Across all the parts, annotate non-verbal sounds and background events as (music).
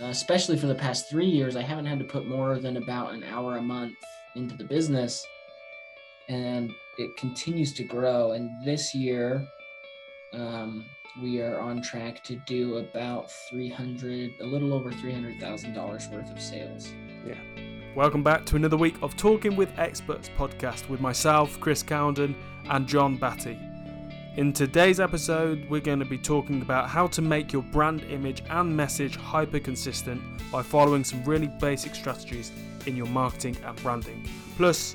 uh, especially for the past three years, I haven't had to put more than about an hour a month into the business, and it continues to grow. And this year, um, we are on track to do about 300, a little over $300,000 worth of sales. Yeah. Welcome back to another week of Talking with Experts podcast with myself, Chris Cowden, and John Batty. In today's episode, we're going to be talking about how to make your brand image and message hyper consistent by following some really basic strategies in your marketing and branding. Plus,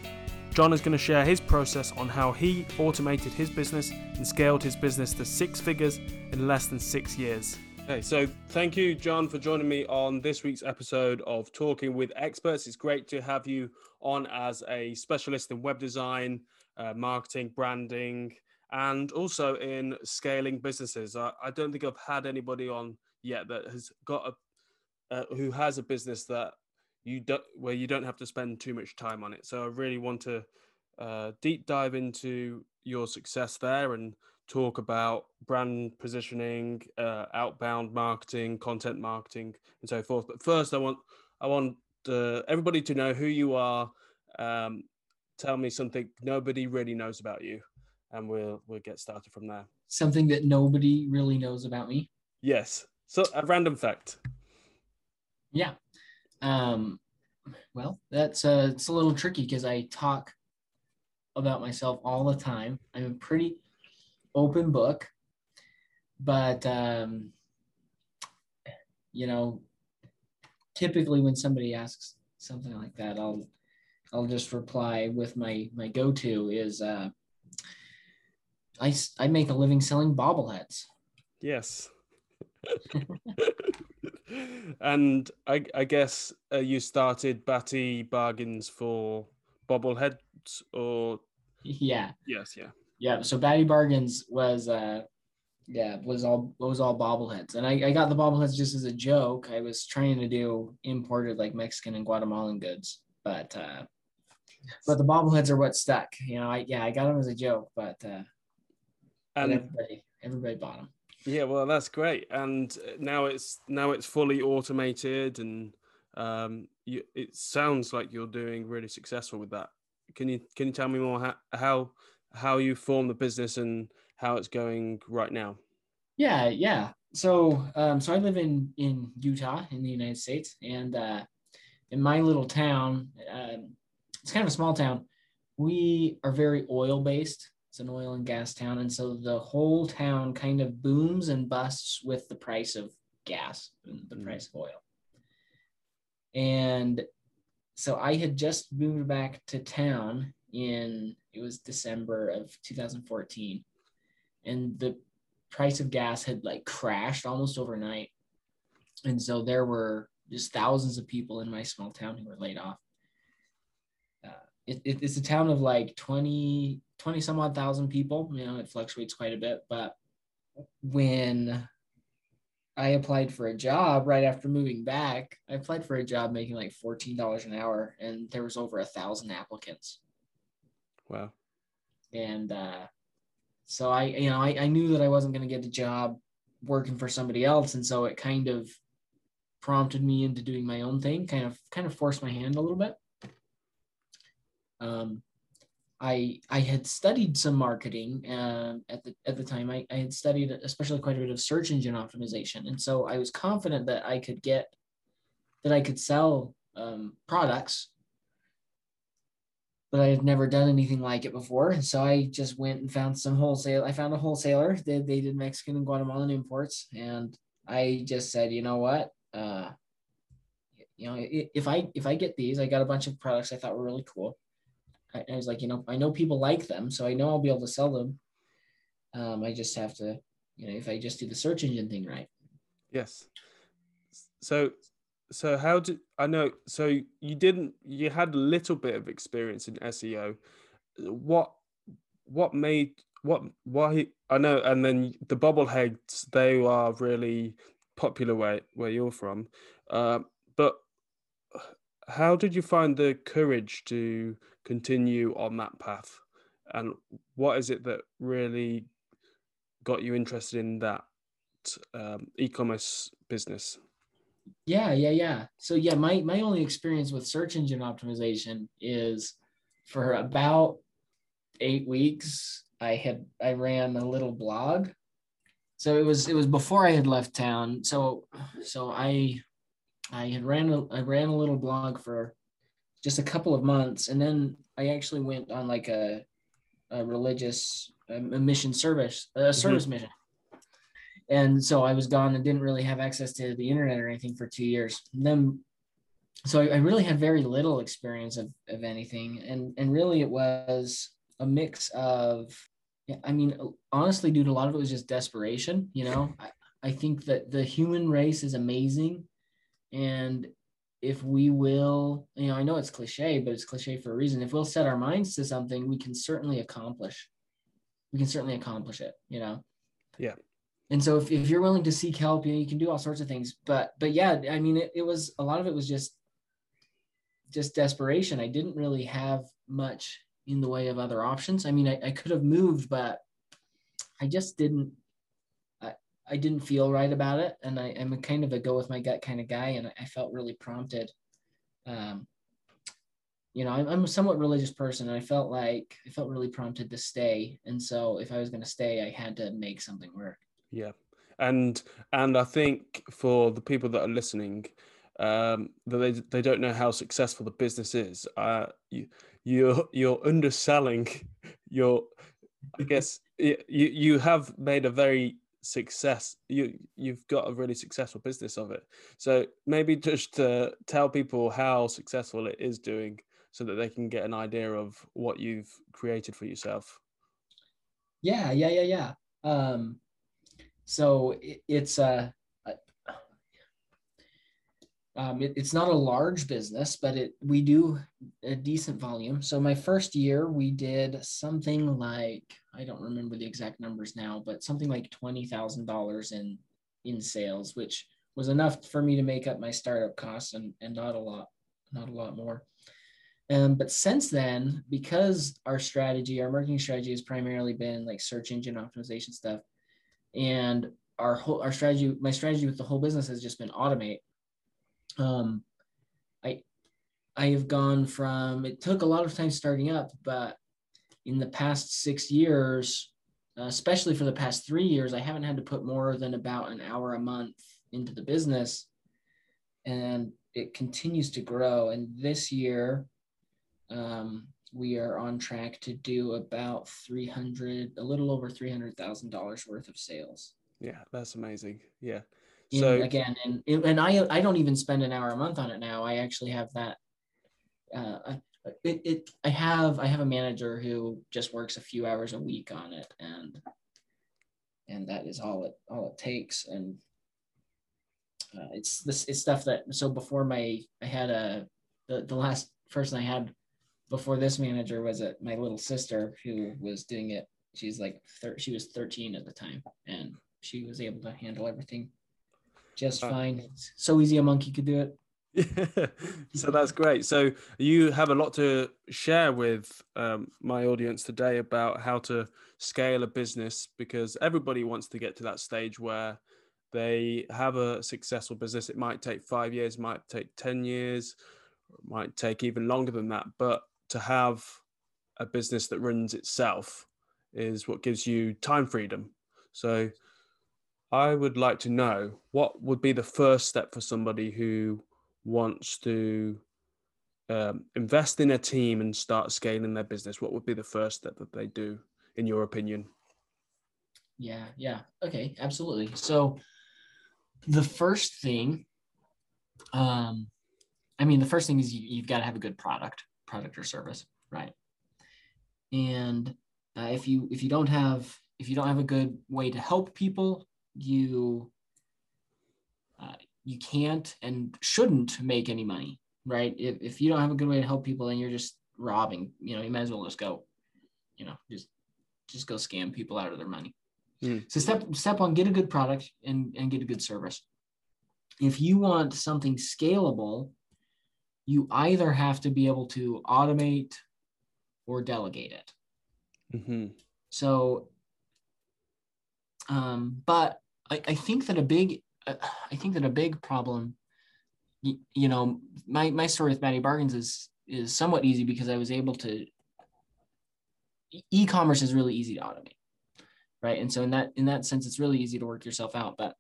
John is going to share his process on how he automated his business and scaled his business to six figures in less than six years. Okay, so thank you, John, for joining me on this week's episode of Talking with Experts. It's great to have you on as a specialist in web design, uh, marketing, branding, and also in scaling businesses. I, I, don't think I've had anybody on yet that has got a uh, who has a business that you don't where you don't have to spend too much time on it. So I really want to uh, deep dive into your success there and talk about brand positioning, uh, outbound marketing, content marketing, and so forth. But first, I want I want uh, everybody to know who you are. Um, tell me something nobody really knows about you and we'll we'll get started from there. Something that nobody really knows about me. Yes. So a random fact. Yeah. Um, well, that's uh, it's a little tricky because I talk about myself all the time. I'm a pretty open book, but um, you know, typically when somebody asks something like that, I'll I'll just reply with my my go to is uh, I, I make a living selling bobbleheads. Yes. (laughs) and I, I guess uh, you started Batty Bargains for bobbleheads or? Yeah. Yes yeah. Yeah so Batty Bargains was uh yeah was all was all bobbleheads and I, I got the bobbleheads just as a joke. I was trying to do imported like Mexican and Guatemalan goods. But uh but the bobbleheads are what stuck. You know I yeah I got them as a joke but uh and everybody everybody bought them. Yeah, well, that's great, and now it's now it's fully automated, and um, you, it sounds like you're doing really successful with that. Can you can you tell me more how how, how you form the business and how it's going right now? Yeah, yeah. So um, so I live in in Utah in the United States, and uh, in my little town, uh, it's kind of a small town. We are very oil based. It's an oil and gas town. And so the whole town kind of booms and busts with the price of gas and the mm. price of oil. And so I had just moved back to town in, it was December of 2014. And the price of gas had like crashed almost overnight. And so there were just thousands of people in my small town who were laid off. Uh, it, it, it's a town of like 20 20 some odd thousand people. You know, it fluctuates quite a bit. But when I applied for a job right after moving back, I applied for a job making like $14 an hour and there was over a thousand applicants. Wow. And uh, so I, you know, I, I knew that I wasn't going to get a job working for somebody else. And so it kind of prompted me into doing my own thing, kind of, kind of forced my hand a little bit. Um, I I had studied some marketing uh, at the at the time. I, I had studied especially quite a bit of search engine optimization, and so I was confident that I could get that I could sell um, products, but I had never done anything like it before. And so I just went and found some wholesale. I found a wholesaler. They they did Mexican and Guatemalan imports, and I just said, you know what, uh, you know, if I if I get these, I got a bunch of products I thought were really cool I, I was like, you know, I know people like them, so I know I'll be able to sell them. Um, I just have to, you know, if I just do the search engine thing right. Yes. So, so how did I know? So you didn't, you had a little bit of experience in SEO. What, what made, what, why? I know, and then the bobbleheads, they are really popular where where you're from. Uh, how did you find the courage to continue on that path? And what is it that really got you interested in that um, e-commerce business? Yeah, yeah, yeah. So yeah, my my only experience with search engine optimization is for about eight weeks. I had I ran a little blog. So it was it was before I had left town. So so I I had ran a, I ran a little blog for just a couple of months, and then I actually went on like a a religious a mission service a mm-hmm. service mm-hmm. mission and so I was gone and didn't really have access to the internet or anything for two years. And then, so I, I really had very little experience of, of anything, and and really it was a mix of, I mean, honestly, dude, a lot of it was just desperation. You know, I, I think that the human race is amazing, and if we will, you know, I know it's cliche, but it's cliche for a reason. If we'll set our minds to something, we can certainly accomplish. We can certainly accomplish it. You know. Yeah and so if, if you're willing to seek help you know you can do all sorts of things but but yeah i mean it, it was a lot of it was just just desperation i didn't really have much in the way of other options i mean i, I could have moved but i just didn't I, didn't feel right about it and I, i'm a kind of a go with my gut kind of guy and i felt really prompted um, you know I'm, I'm a somewhat religious person and i felt like i felt really prompted to stay and so if i was going to stay i had to make something work yeah, and and I think for the people that are listening, um, that they they don't know how successful the business is. Uh, you you're you're underselling your. I guess you you have made a very success you you've got a really successful business of it. So maybe just to tell people how successful it is doing so that they can get an idea of what you've created for yourself. Yeah yeah yeah yeah. Um so it, it's a um, it, it's not a large business, but it we do a decent volume. So my first year we did something like I don't remember the exact numbers now, but something like twenty thousand dollars in in sales, which was enough for me to make up my startup costs and and not a lot, not a lot more. Um, but since then, because our strategy, our marketing strategy has primarily been like search engine optimization stuff, and our whole our strategy my strategy with the whole business has just been automate um i i have gone from it took a lot of time starting up but in the past six years especially for the past three years i haven't had to put more than about an hour a month into the business and it continues to grow. And this year um, we are on track to do about 300 a little over $300000 worth of sales. Yeah that's amazing. Yeah so again and and i i don't even spend an hour a month on it now i actually have that uh, it, it i have i have a manager who just works a few hours a week on it and and that is all it all it takes and uh, it's this it's stuff that so before my i had a the, the last person i had before this manager was a, my little sister who was doing it. She's like, thir- she was 13 at the time, and she was able to handle everything just uh, fine. It's so easy a monkey could do it. Yeah. (laughs) so that's great. So you have a lot to share with um, my audience today about how to scale a business because everybody wants to get to that stage where they have a successful business. It might take five years, might take 10 years, might take even longer than that. But to have a business that runs itself is what gives you time freedom. So I would like to know what would be the first step for somebody who wants to um, invest in a team and start scaling their business. What would be the first step that they do, in your opinion? Yeah, yeah. Okay, absolutely. So the first thing, um, I mean, the first thing is you, you've got to have a good product product or service, right? And uh, if you if you don't have if you don't have a good way to help people, you uh, you can't and shouldn't make any money, right? If if you don't have a good way to help people, then you're just robbing. You know, you might as well just go, you know, just just go scam people out of their money. Mm. So step step one, get a good product and and get a good service. If you want something scalable, you either have to be able to automate or delegate it. Mm-hmm. So, um, but I, I, think that a big, uh, I think that a big problem you, you know, my my story with Batty Bargains is is somewhat easy because I was able to. E-commerce is really easy to automate, right? And so in that in that sense, it's really easy to work yourself out. But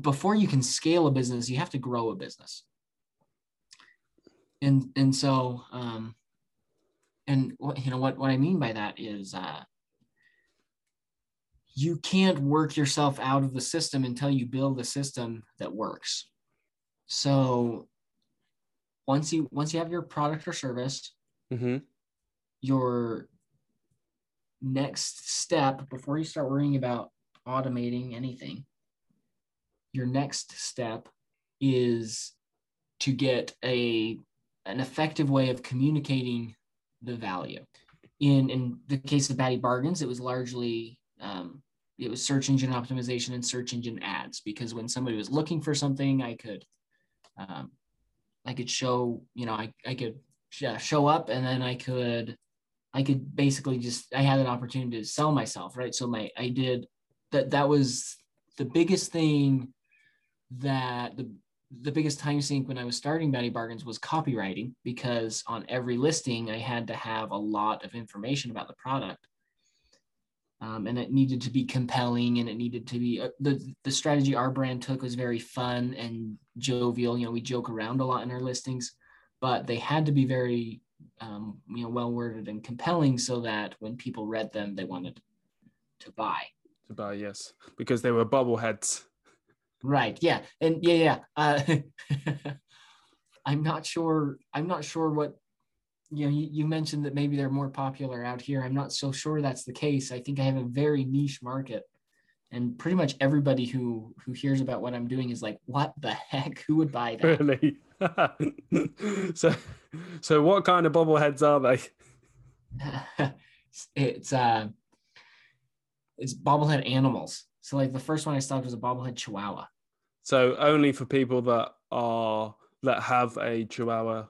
before you can scale a business, you have to grow a business. And and so um, and what you know what what I mean by that is uh, you can't work yourself out of the system until you build a system that works. So once you once you have your product or service, Mm-hmm. your next step before you start worrying about automating anything, your next step is to get a an effective way of communicating the value. In in the case of Batty Bargains, it was largely um, it was search engine optimization and search engine ads because when somebody was looking for something, I could um, I could show you know I I could show up and then I could I could basically just I had an opportunity to sell myself right so my I did that that was the biggest thing that the the biggest time sink when I was starting Batty Bargains was copywriting because on every listing I had to have a lot of information about the product. Um, and it needed to be compelling and it needed to be uh, the the strategy our brand took was very fun and jovial you know we joke around a lot in our listings but they had to be very um, you know well worded and compelling so that when people read them they wanted to buy To buy, yes, because they were bobbleheads. Right. Yeah. And yeah, yeah. Uh, (laughs) I'm not sure. I'm not sure what, you know, you, you mentioned that maybe they're more popular out here. I'm not so sure that's the case. I think I have a very niche market. And pretty much everybody who who hears about what I'm doing is like, what the heck? Who would buy that? Really? (laughs) so, so what kind of bobbleheads are they? (laughs) it's uh it's bobblehead animals. So like the first one I stocked was a bobblehead chihuahua. So only for people that are that have a Chihuahua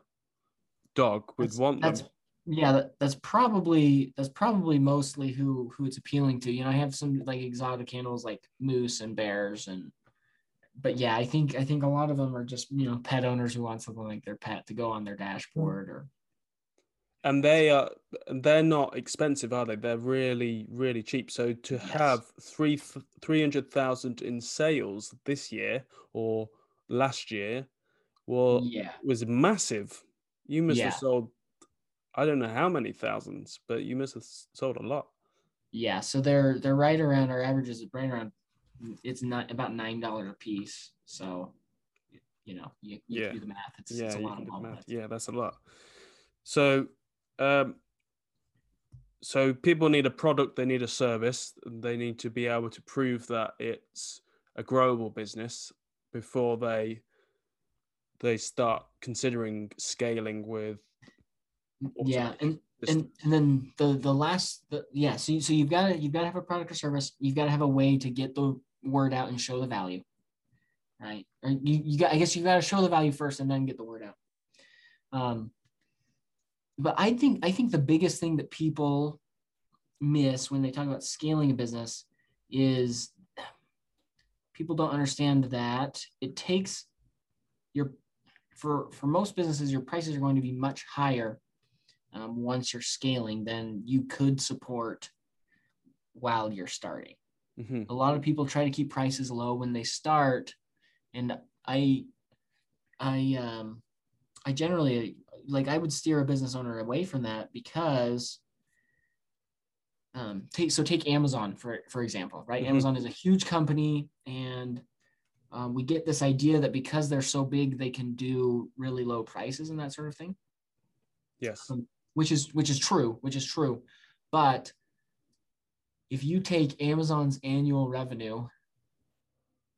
dog would That's- want them. that's yeah that, that's probably that's probably mostly who who it's appealing to. You know i have some like exotic animals like moose and bears and but yeah i think i think a lot of them are just you know pet owners who want something like their pet to go on their dashboard or and they are they're not expensive are they? They're really really cheap. So to Yes. have three 300000 in sales this year or last year well yeah. was massive you must Yeah. have sold i don't know how many thousands but you must have sold a lot yeah so they're they're right around our average is right around it's not about nine dollars a piece so you know you, you Yeah. do the math it's, yeah it's a lot of math. yeah that's a lot so um so people need a product they need a service and they need to be able to prove that it's a growable business before they they start considering scaling with yeah and and and then the the last the, yeah so, you, so you've got to you've got to have a product or service. You've got to have a way to get the word out and show the value right? Or you, you got i guess you got to show the value first and then get the word out. Um but i think i think the biggest thing that people miss when they talk about scaling a business is people don't understand that it takes your for for most businesses your prices are going to be much higher um, once you're scaling than you could support while you're starting. Mhm. A lot of people try to keep prices low when they start, and I, I, um, I generally like I would steer a business owner away from that because. Um, take so take Amazon for for example, right? Mhm. Amazon is a huge company, and um, we get this idea that because they're so big, they can do really low prices and that sort of thing yes um, which is which is true, which is true. But if you take Amazon's annual revenue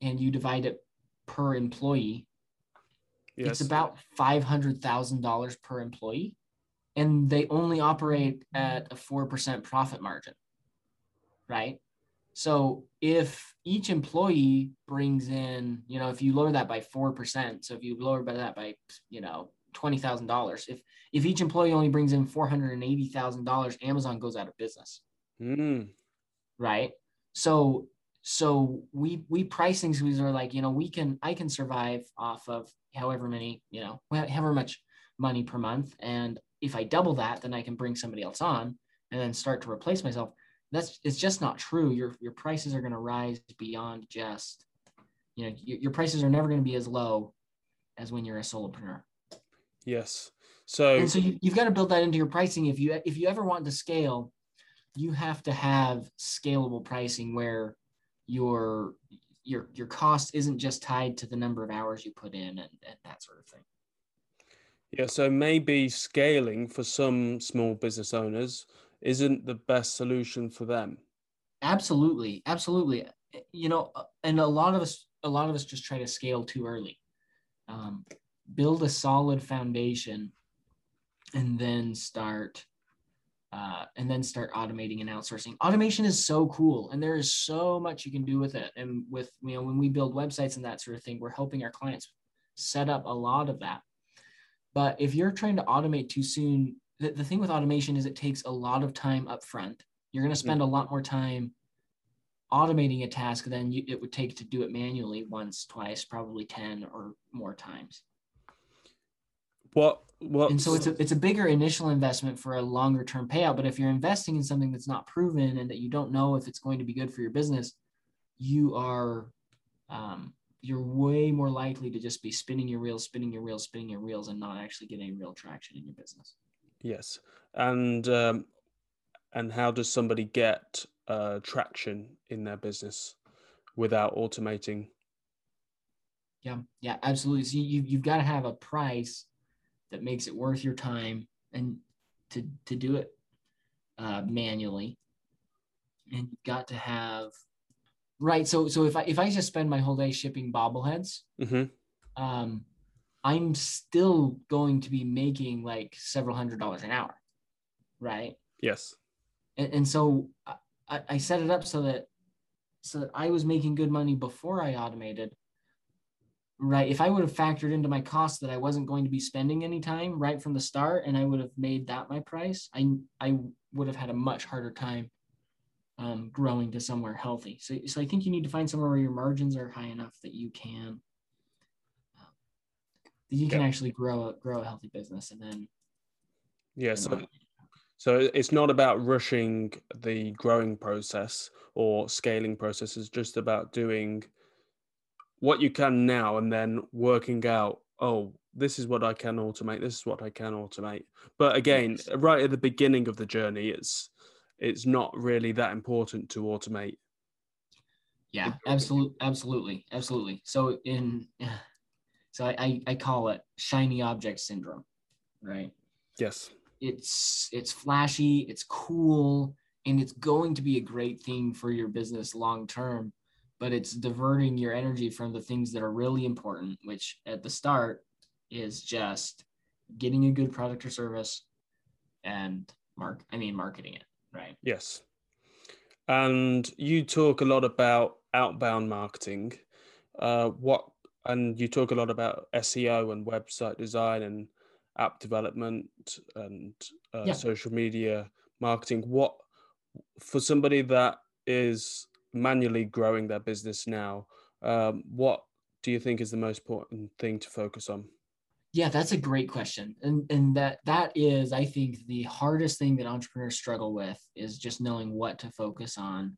and you divide it per employee, yes it's about five hundred thousand dollars per employee, and they only operate at a four percent profit margin, right? So if each employee brings in, you know, if you lower that by four percent, so if you lower by that by, you know, twenty thousand dollars, if if each employee only brings in four hundred and eighty thousand dollars, Amazon goes out of business. Mm, right? So so we we price things we are like you know we can i can survive off of however many you know however much money per month. And if i double that then i can bring somebody else on and then start to replace myself that's it's just not true. Your your prices are going to rise beyond just you know your, your prices are never going to be as low as when you're a solopreneur. Yes. So and so you, you've got to build that into your pricing. If you if you ever want to scale you have to have scalable pricing where your your your cost isn't just tied to the number of hours you put in and, and that sort of thing. Yeah so maybe scaling for some small business owners isn't the best solution for them absolutely absolutely you know and a lot of us a lot of us just try to scale too early um, build a solid foundation and then start uh, and then start automating and outsourcing. Automation is so cool, and there is so much you can do with it. And with you know, when we build websites and that sort of thing, we're helping our clients set up a lot of that. But if you're trying to automate too soon, the, the thing with automation is it takes a lot of time up front. You're going to spend mm-hmm. a lot more time automating a task than you, it would take to do it manually once, twice, probably 10 or more times. What well, and so it's a it's a bigger initial investment for a longer term payout. But if you're investing in something that's not proven and that you don't know if it's going to be good for your business, you are um, you're way more likely to just be spinning your reels, spinning your reels, spinning your reels, and not actually getting real traction in your business. Yes, and um, and how does somebody get uh, traction in their business without automating? Yeah, yeah, absolutely. So you you've got to have a price that makes it worth your time and to to do it uh, manually and you've got to have right so so if i if i just spend my whole day shipping bobbleheads mm-hmm. um i'm still going to be making like several hundred dollars an hour right? Yes. And, and so I, I set it up so that so that i was making good money before i automated right? If i would have factored into my cost that i wasn't going to be spending any time right from the start and i would have made that my price i i would have had a much harder time um, growing to somewhere healthy. So, so i think you need to find somewhere where your margins are high enough that you can you can actually grow a grow a healthy business and then yeah so, so it's not about rushing the growing process or scaling process it's just about doing what you can now and then working out oh this is what i can automate this is what i can automate. But again right at the beginning of the journey it's it's not really that important to automate. Yeah absolutely absolutely absolutely. So in so I, I call it shiny object syndrome right yes it's it's flashy it's cool and it's going to be a great thing for your business long term but it's diverting your energy from the things that are really important, which at the start is just getting a good product or service and mark I mean marketing it, right? Yes. And you talk a lot about outbound marketing. Uh, what and you talk a lot about SEO and website design and app development and uh, yeah. social media marketing. What for somebody that is manually growing their business now, um, what do you think is the most important thing to focus on? Yeah, that's a great question. And and that that is I think the hardest thing that entrepreneurs struggle with is just knowing what to focus on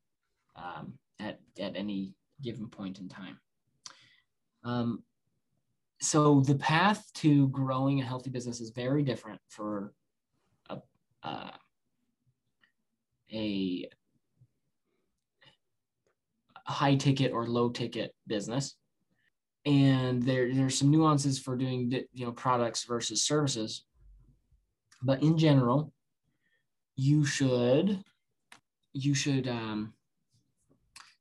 um, at at any given point in time. Um, so the path to growing a healthy business is very different for a, uh, a high ticket or low ticket business. And there there's some nuances for doing you know products versus services. But in general you should you should um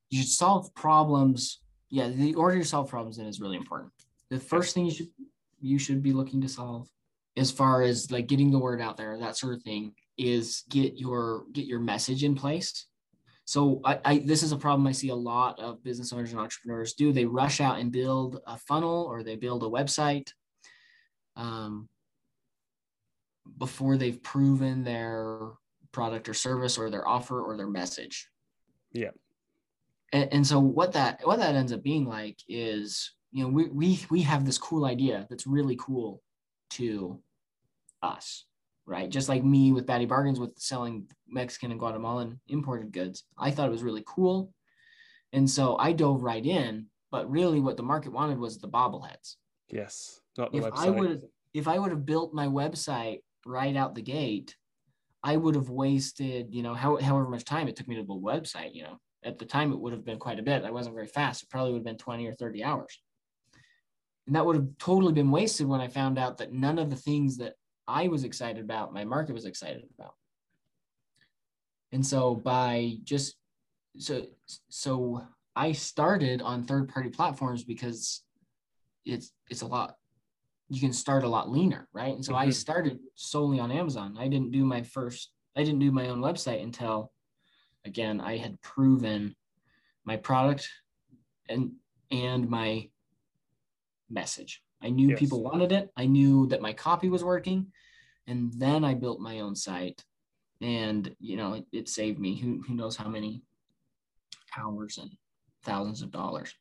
you should solve problems yeah the order you solve problems in is really important the first thing you should you should be looking to solve as far as like getting the word out there that sort of thing is get your get your message in place so I, I, this is a problem I see a lot of business owners and entrepreneurs do. They rush out and build a funnel or they build a website um, before they've proven their product or service or their offer or their message. Yeah. And, and so what that what that ends up being like is you know we we we have this cool idea that's really cool to us right? Just like me with batty bargains with selling mexican and guatemalan imported goods i thought it was really cool. And so i dove right in but really what the market wanted was the bobbleheads. Yes not the if website. i would if i would have built my website right out the gate i would have wasted you know how, however much time it took me to build a website you know at the time it would have been quite a bit. I wasn't very fast. It probably would have been 20 or 30 hours. And that would have totally been wasted when I found out that none of the things that I was excited about, my market was excited about. And so by just so so I started on third party platforms because it's it's a lot you can start a lot leaner, right? And so mm-hmm. I started solely on Amazon. I didn't do my first I didn't do my own website until again, I had proven my product and and my message. I knew yes. people wanted it. I knew that my copy was working. And then I built my own site. And you know, it, it saved me who, who knows how many hours and thousands of dollars.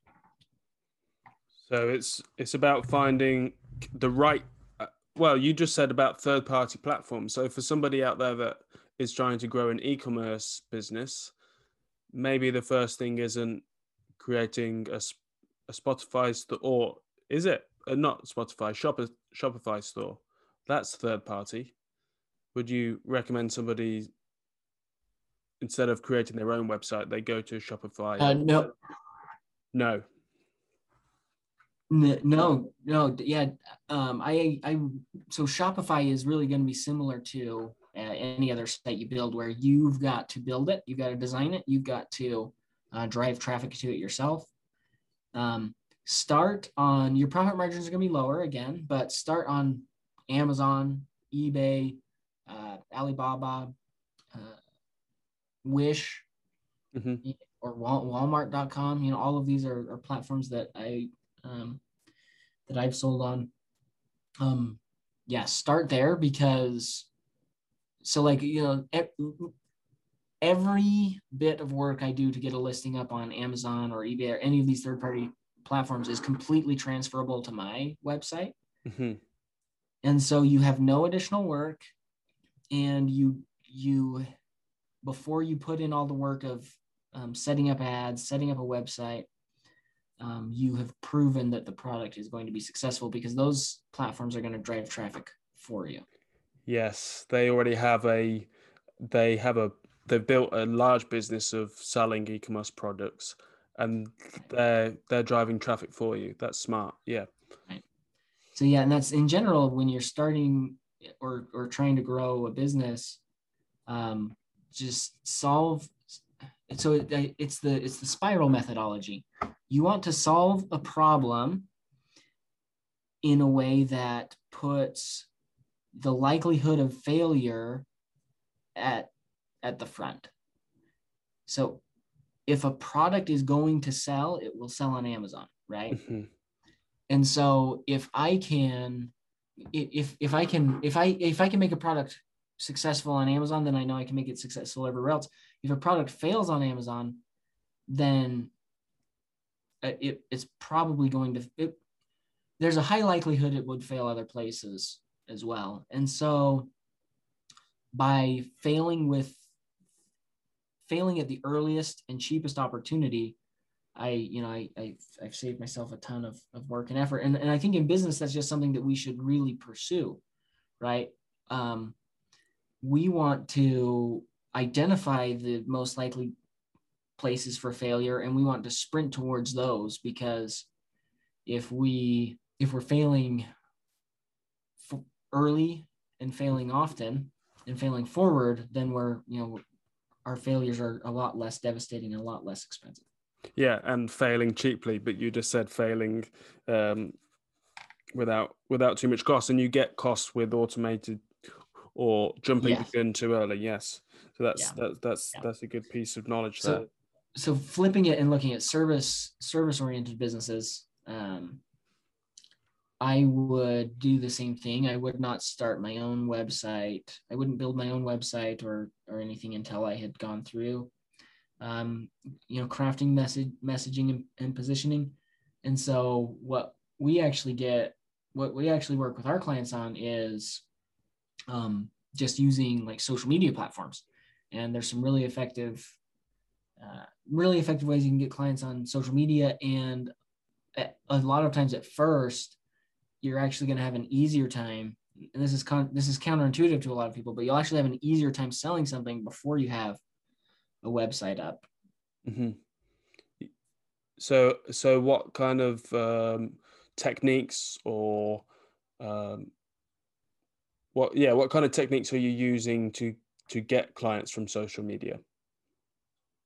So it's it's about finding the right uh, well, you just said about third party platforms. So for somebody out there that is trying to grow an e-commerce business, maybe the first thing isn't creating a, a Spotify store, or is it uh, not Spotify, Shop, Shopify store? That's third party. Would you recommend somebody instead of creating their own website, they go to Shopify? Uh, no. No. No, no, yeah. Um, I, I, so Shopify is really going to be similar to uh, any other site you build where you've got to build it, you've got to design it, you've got to uh, drive traffic to it yourself. Um, start on your profit margins are going to be lower again, but start on Amazon, eBay, uh, Alibaba, uh, Wish, mm-hmm. or Walmart.com. You know, all of these are, are platforms that I um, that I've sold on. Um, yeah, start there because so like you know every bit of work i do to get a listing up on amazon or ebay or any of these third party platforms is completely transferable to my website mm-hmm. and so you have no additional work and you you before you put in all the work of um, setting up ads setting up a website um, you have proven that the product is going to be successful because those platforms are going to drive traffic for you Yes, they already have a they have a they've built a large business of selling e-commerce products and they're they're driving traffic for you. That's smart. Yeah. Right. So yeah, and that's in general when you're starting or or trying to grow a business, um, just solve. So it, it's the it's the spiral methodology. You want to solve a problem in a way that puts the likelihood of failure at at the front. So if a product is going to sell, it will sell on Amazon, right? Mm-hmm. And so if I can if if I can if I if I can make a product successful on Amazon, then I know I can make it successful everywhere else. If a product fails on Amazon, then it, it's probably going to it, there's a high likelihood it would fail other places as well. And so by failing with failing at the earliest and cheapest opportunity, I, you know, I, I have saved myself a ton of, of work and effort. And, and I think in business, that's just something that we should really pursue, right? Um, we want to identify the most likely places for failure and we want to sprint towards those because if we if we're failing early and failing often and failing forward, then we're, you know, our failures are a lot less devastating and a lot less expensive. Yeah, and failing cheaply, but you just said failing um, without without too much cost, and you get costs with automated or jumping yeah. the gun too early. Yes, so that's yeah. that, that's yeah. that's a good piece of knowledge so, there. So flipping it and looking at service service oriented businesses, um, I would do the same thing. I would not start my own website. I wouldn't build my own website or or anything until I had gone through um, you know, crafting message messaging and, and positioning. And so what we actually get, what we actually work with our clients on is um, just using like social media platforms. And there's some really effective, uh, really effective ways you can get clients on social media. And a lot of times at first, you're actually going to have an easier time. And this is con- this is counterintuitive to a lot of people, but you'll actually have an easier time selling something before you have a website up. Mm-hmm. So, so what kind of um, techniques or um, what? Yeah, what kind of techniques are you using to to get clients from social media?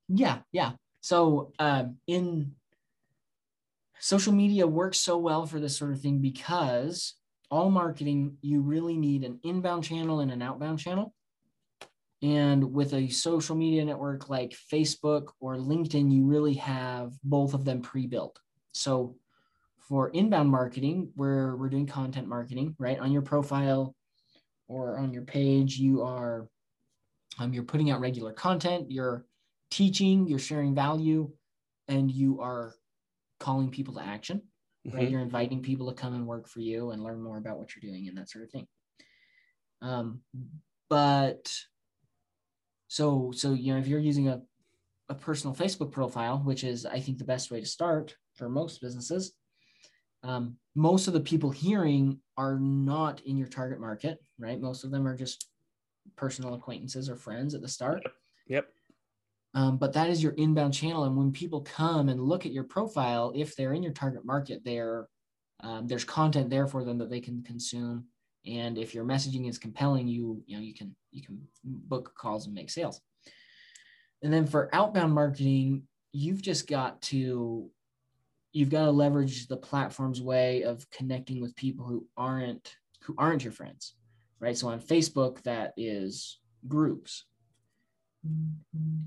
Yeah, yeah. So um, in social media works so well for this sort of thing because all marketing you really need an inbound channel and an outbound channel and with a social media network like Facebook or LinkedIn, you really have both of them pre built. So for inbound marketing, where we're doing content marketing, right? On your profile or on your page, you are um, you're putting out regular content, you're teaching, you're sharing value, and you are calling people to action, right? Mm-hmm. You're inviting people to come and work for you and learn more about what you're doing and that sort of thing. Um, but so, so you know, if you're using a, a personal Facebook profile, which is I think the best way to start for most businesses, um, most of the people hearing are not in your target market, right? Most of them are just personal acquaintances or friends at the start. Yep. Um, but that is your inbound channel, and when people come and look at your profile, if they're in your target market, there um, there's content there for them that they can consume and if your messaging is compelling you you know you can you can book calls and make sales. And then for outbound marketing you've just got to you've got to leverage the platform's way of connecting with people who aren't who aren't your friends right? So on facebook that is groups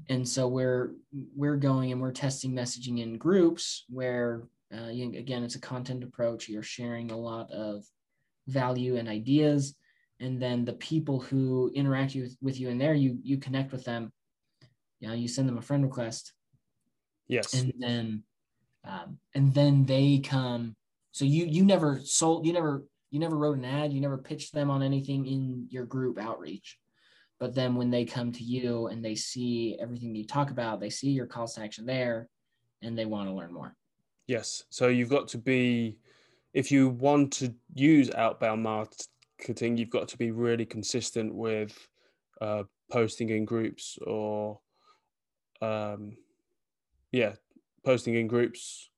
and so we're we're going and we're testing messaging in groups where uh, again it's a content approach. You're sharing a lot of value and ideas. And then the people who interact with, with you in there you you connect with them. You know you send them a friend request. Yes. And then um, and then they come. So you you never sold you never you never wrote an ad. You never pitched them on anything in your group outreach but then when they come to you and they see everything you talk about they see your calls to action there and they want to learn more yes so you've got to be if you want to use outbound marketing, you've got to be really consistent with uh, posting in groups or, um, yeah, posting in groups.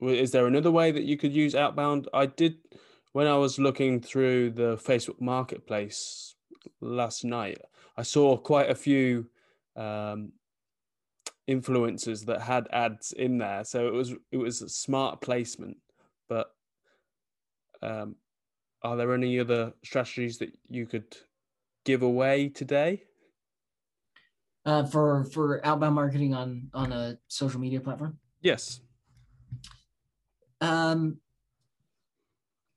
Is there another way that you could use outbound? I did when I was looking through the Facebook Marketplace last night. I saw quite a few um, influencers that had ads in there, so it was it was a smart placement. But um, are there any other strategies that you could give away today? Uh, for for outbound marketing on on a social media platform? Yes. Um,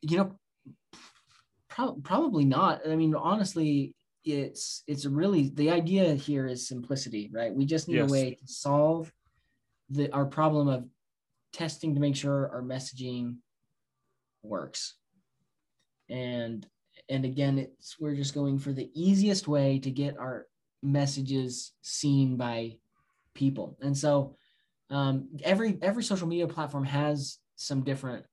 you know, pro- probably not. I mean, honestly, it's it's really the idea here is simplicity, right? We just need yes. a way to solve the our problem of testing to make sure our messaging works. And and again, it's we're just going for the easiest way to get our messages seen by people. And so um, every every social media platform has some different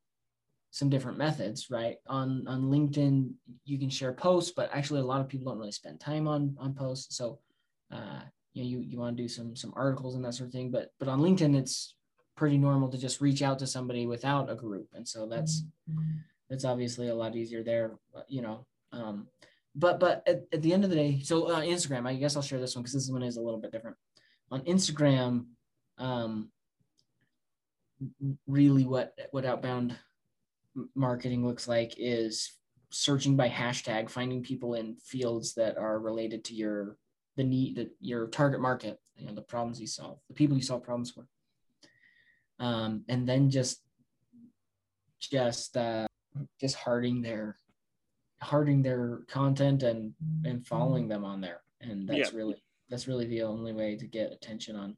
some different methods, right? On on LinkedIn, you can share posts, but actually a lot of people don't really spend time on on posts. So uh, you know, you, you want to do some some articles and that sort of thing. But but on LinkedIn, it's pretty normal to just reach out to somebody without a group. And so that's mm-hmm it's obviously a lot easier there, you know. Um, but but at, at the end of the day, so uh, Instagram, I guess I'll share this one because this one is a little bit different. On Instagram, um, really what what outbound marketing looks like is searching by hashtag, finding people in fields that are related to your the need that your target market, you know, the problems you solve, the people you solve problems for. Um, and then just just uh, just harding their harding their content and and following them on there and that's yeah. really that's really the only way to get attention on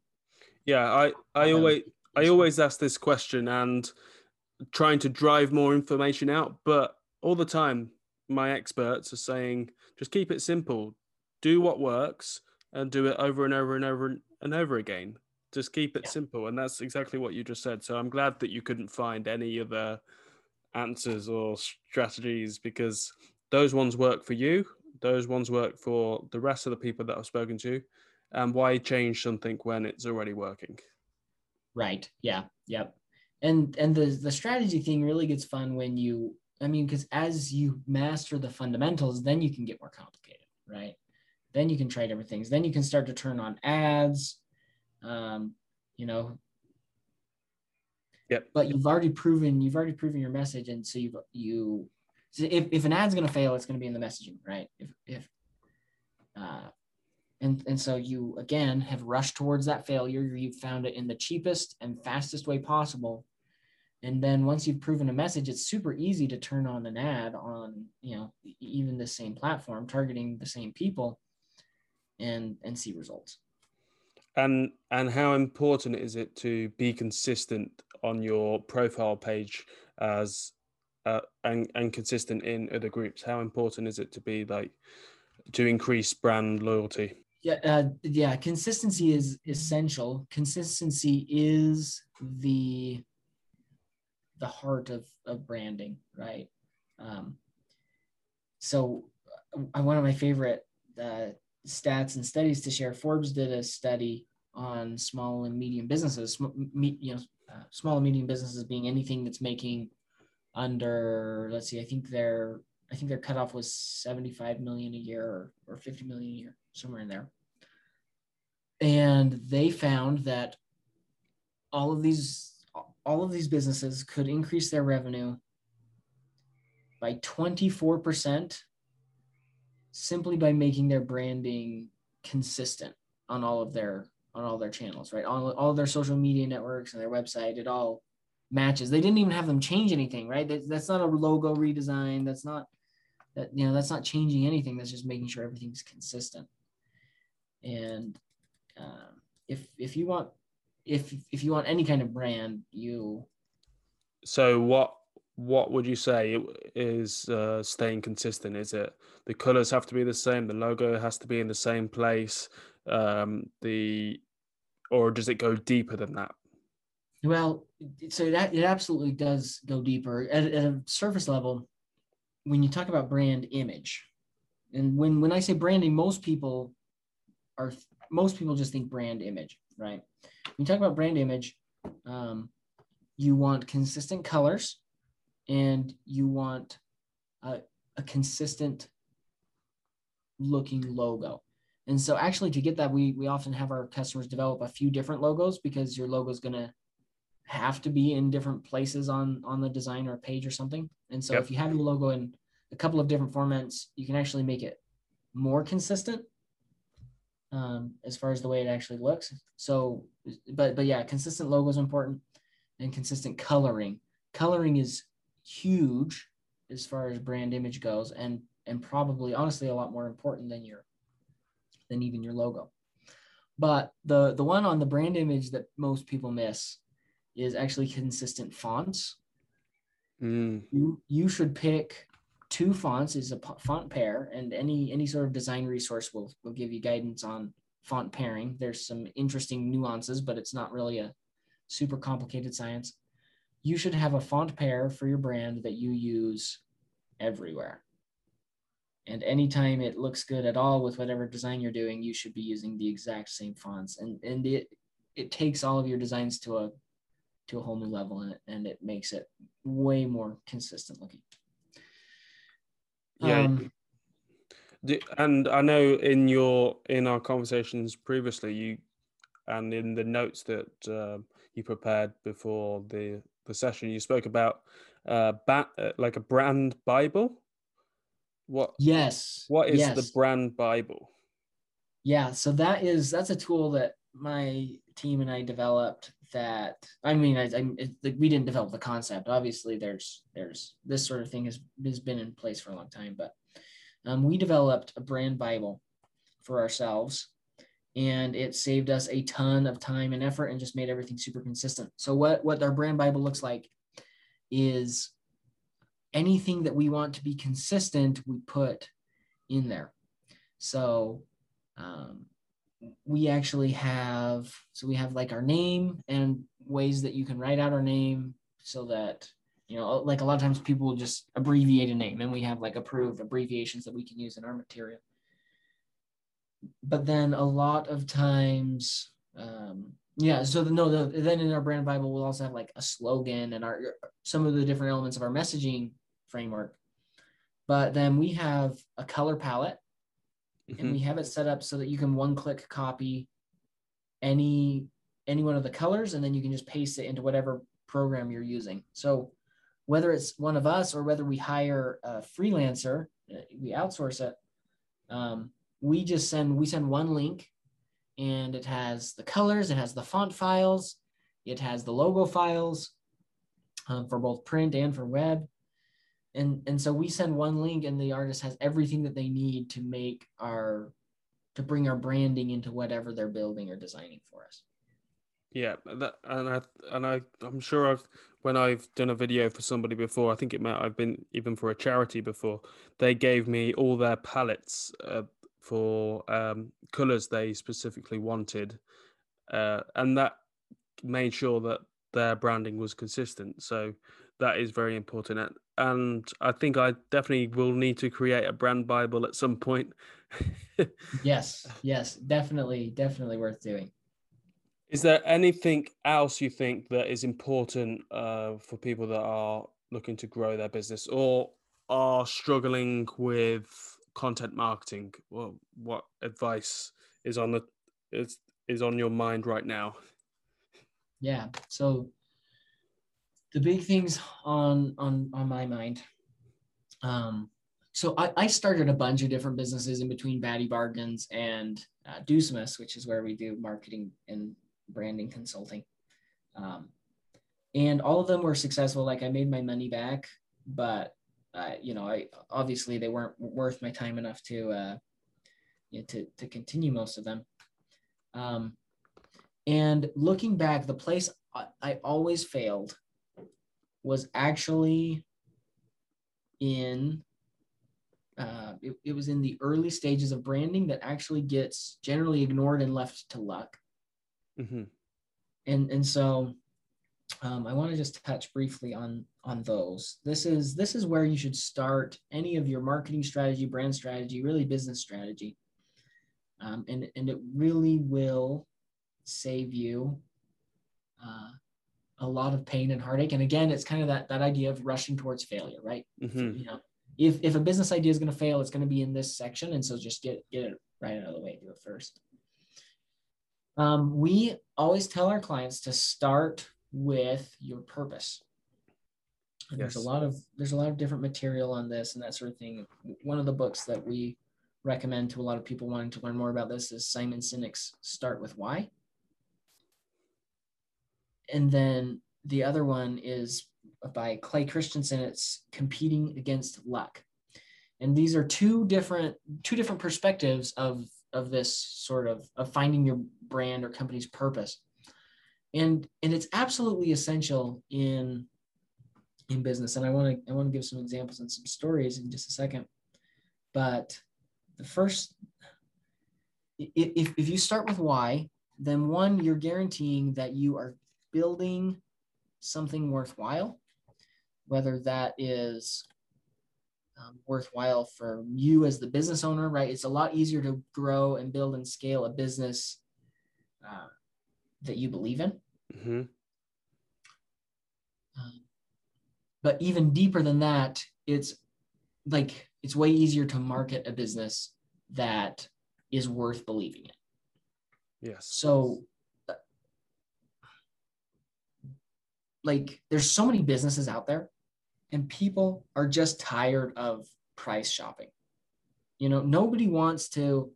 Yeah, I I always I always ask this question and trying to drive more information out, but all the time my experts are saying just keep it simple, do what works, and do it over and over and over and over again. Just keep it Yeah. simple, and that's exactly what you just said. So I'm glad that you couldn't find any other answers or strategies because those ones work for you, those ones work for the rest of the people that I've spoken to. And why change something when it's already working? Right. Yeah. Yep. And and the the strategy thing really gets fun when you I mean because as you master the fundamentals, then you can get more complicated, right? Then you can try different things. Then you can start to turn on ads. Um, you know. Yep. But you've already proven you've already proven your message, and so you've you so if, if an ad's gonna fail, it's gonna be in the messaging, right? If if and and so you again have rushed towards that failure you've found it in the cheapest and fastest way possible and then once you've proven a message it's super easy to turn on an ad on you know even the same platform targeting the same people and and see results And and how important is it to be consistent on your profile page as uh, and and consistent in other groups? How important is it to be like to increase brand loyalty? Yeah uh, yeah consistency is essential. Consistency is the the heart of of branding right? Um, so uh, one of my favorite uh, stats and studies to share forbes did a study on small and medium businesses sm- me, you know uh, small and medium businesses being anything that's making under let's see i think their i think their cutoff was 75 million a year or, or 50 million a year somewhere in there and they found that all of these all of these businesses could increase their revenue by 24% simply by making their branding consistent on all of their on all their channels right? All, all their social media networks and their website it all matches. They didn't even have them change anything right? That, that's not a logo redesign. That's not that you know that's not changing anything. That's just making sure everything's consistent. And um, if if you want if if you want any kind of brand you So what what would you say is uh, staying consistent? Is it the colors have to be the same, the logo has to be in the same place, um, the or does it go deeper than that? well so that it absolutely does go deeper at, at a surface level when you talk about brand image and when when i say branding most people are most people just think brand image right? When you talk about brand image um, you want consistent colors and you want a, a consistent looking logo. And so actually to get that we we often have our customers develop a few different logos because your logo is going to have to be in different places on on the design or page or something. And so Yep. if you have your logo in a couple of different formats you can actually make it more consistent um, as far as the way it actually looks. So but but yeah consistent logo is important and consistent coloring. Coloring is huge as far as brand image goes and and probably honestly a lot more important than your than even your logo. But the the one on the brand image that most people miss is actually consistent fonts. Mm, you you should pick two fonts is a font pair and any any sort of design resource will will give you guidance on font pairing. There's some interesting nuances but it's not really a super complicated science. You should have a font pair for your brand that you use everywhere. And anytime it looks good at all with whatever design you're doing you should be using the exact same fonts. And and it it takes all of your designs to a to a whole new level and it, and it makes it way more consistent looking yeah. Um, and I know in your in our conversations previously, you and in the notes that um you prepared before the the session, you spoke about uh, ba- uh, like a brand Bible. What yes what is yes. the brand Bible? Yeah, so that is that's a tool that my team and I developed. That I mean, I, I it, we didn't develop the concept. Obviously, there's there's this sort of thing has has been in place for a long time, but um, we developed a brand bible for ourselves, and it saved us a ton of time and effort and just made everything super consistent. So what what our brand bible looks like is anything that we want to be consistent, we put in there. So um, we actually have so we have like our name and ways that you can write out our name so that you know like a lot of times people just abbreviate a name and we have like approved abbreviations that we can use in our material. But then a lot of times um, yeah so the, no the, then in our brand bible we'll also have like a slogan and our some of the different elements of our messaging framework. But then we have a color palette mm-hmm. and we have it set up so that you can one click copy any any one of the colors and then you can just paste it into whatever program you're using so whether it's one of us or whether we hire a freelancer uh, we outsource it um, we just send we send one link and it has the colors it has the font files it has the logo files um, for both print and for web and and so we send one link and the artist has everything that they need to make our to bring our branding into whatever they're building or designing for us. Yeah that, and i and i i'm sure i've when i've done a video for somebody before i think it might i've been even for a charity before they gave me all their palettes uh, for um, colors they specifically wanted uh, and that made sure that their branding was consistent. So that is very important and I think I definitely will need to create a brand bible at some point. (laughs) yes, yes, definitely, definitely worth doing. Is there anything else you think that is important uh, for people that are looking to grow their business or are struggling with content marketing? Well, what advice is on the is is on your mind right now? Yeah, so the big things on on on my mind. Um, so I, I started a bunch of different businesses in between Batty Bargains and uh, Ducimus, which is where we do marketing and branding consulting. Um, and all of them were successful. Like I made my money back, but uh, you know, I obviously they weren't worth my time enough to uh, you know, to to continue most of them. Um, and looking back, the place I, I always failed was actually in uh, it, it was in the early stages of branding that actually gets generally ignored and left to luck. Mm-hmm. And and so um, I want to just touch briefly on on those. This is this is where you should start any of your marketing strategy, brand strategy, really business strategy, um, and and it really will save you uh, a lot of pain and heartache. And again, it's kind of that that idea of rushing towards failure, right? Mm-hmm. You know, if if a business idea is going to fail, it's going to be in this section, and so just get get it right out of the way. Do it first. Um, we always tell our clients to start with your purpose. And yes. there's a lot of there's a lot of different material on this and that sort of thing. One of the books that we recommend to a lot of people wanting to learn more about this is Simon Sinek's Start with Why and then the other one is by Clay Christensen. It's competing against luck, and these are two different two different perspectives of of this sort of of finding your brand or company's purpose, and and it's absolutely essential in in business. And I want to I want to give some examples and some stories in just a second, but the first if, if you start with why then one you're guaranteeing that you are building something worthwhile, whether that is um, worthwhile for you as the business owner, right? It's a lot easier to grow and build and scale a business uh, that you believe in. Mm-hmm. Um, but even deeper than that, it's like it's way easier to market a business that is worth believing in. Yes. So like there's so many businesses out there and people are just tired of price shopping. You know, nobody wants to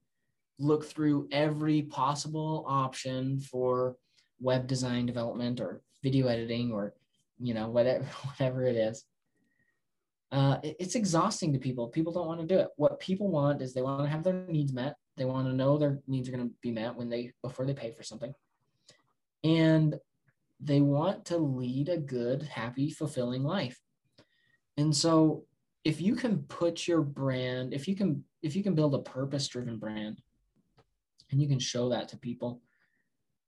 look through every possible option for web design development or video editing or you know whatever (laughs) whatever it is uh, it's exhausting to people people don't want to do it what people want is they want to have their needs met They want to know their needs are going to be met when they before they pay for something. And they want to lead a good, happy, fulfilling life. And so if you can put your brand, if you can if you can build a purpose-driven brand and you can show that to people,